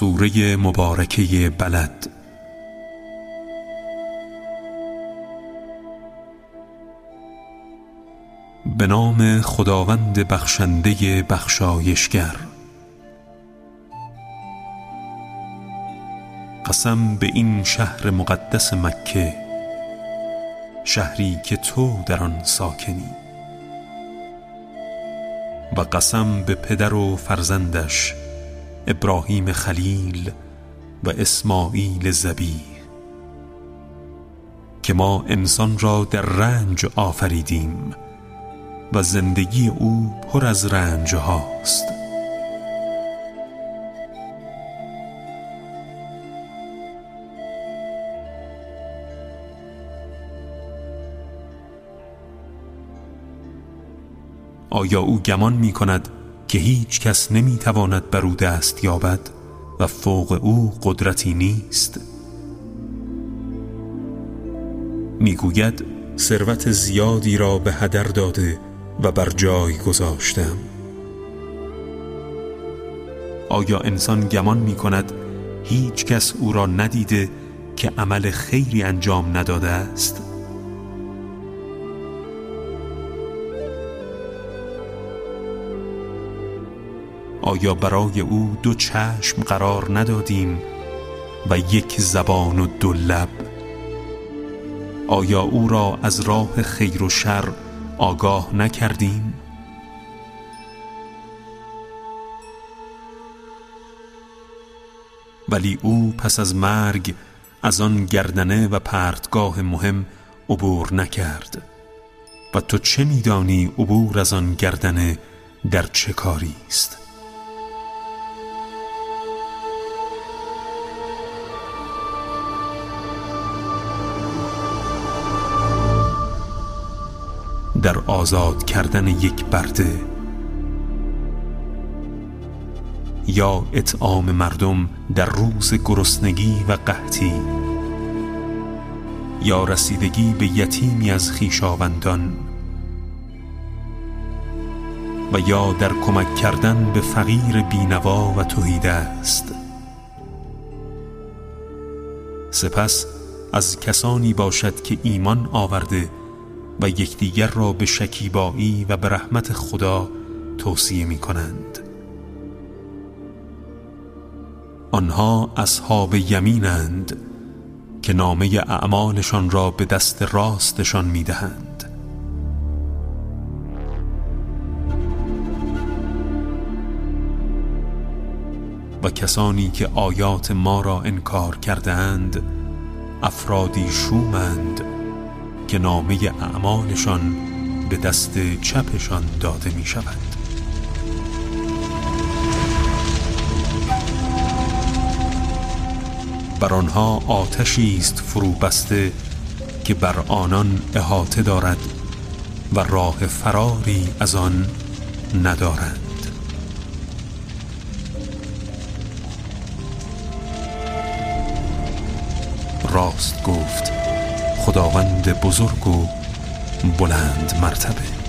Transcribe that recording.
سوره مبارکه بلد. به نام خداوند بخشنده بخشایشگر. قسم به این شهر مقدس مکه شهری که تو در آن ساکنی. و قسم به پدر و فرزندش ابراهیم خلیل و اسماعیل زبی که ما انسان را در رنج آفریدیم و زندگی او پر از رنج هاست. آیا او گمان می کند که هیچ کس نمی تواند بر او دست یابد و فوق او قدرتی نیست می‌گوید ثروت زیادی را به هدر داده و بر جای گذاشتم آیا انسان گمان می کند هیچ کس او را ندیده که عمل خیری انجام نداده است؟ آیا برای او دو چشم قرار ندادیم و یک زبان و دو لب؟ آیا او را از راه خیر و شر آگاه نکردیم؟ ولی او پس از مرگ از آن گردنه و پرتگاه مهم عبور نکرد. و تو چه میدانی عبور از آن گردنه در چه کاری است؟ در آزاد کردن یک برده یا اطعام مردم در روز گرسنگی و قحطی. یا رسیدگی به یتیمی از خیشاوندان. و یا در کمک کردن به فقیر بینوا و توحیده است. سپس از کسانی باشد که ایمان آورده و یکدیگر را به شکیبایی و به رحمت خدا توصیه می کنند آنها اصحاب یمینند که نامه اعمالشان را به دست راستشان می دهند و کسانی که آیات ما را انکار کرده اند افرادی شومند که نامه اعمالشان به دست چپشان داده می شود بر آنها آتشی است فرو بسته که بر آنان احاطه دارد و راه فراری از آن ندارند. راست گفت. خداوند بزرگ و بلند مرتبه.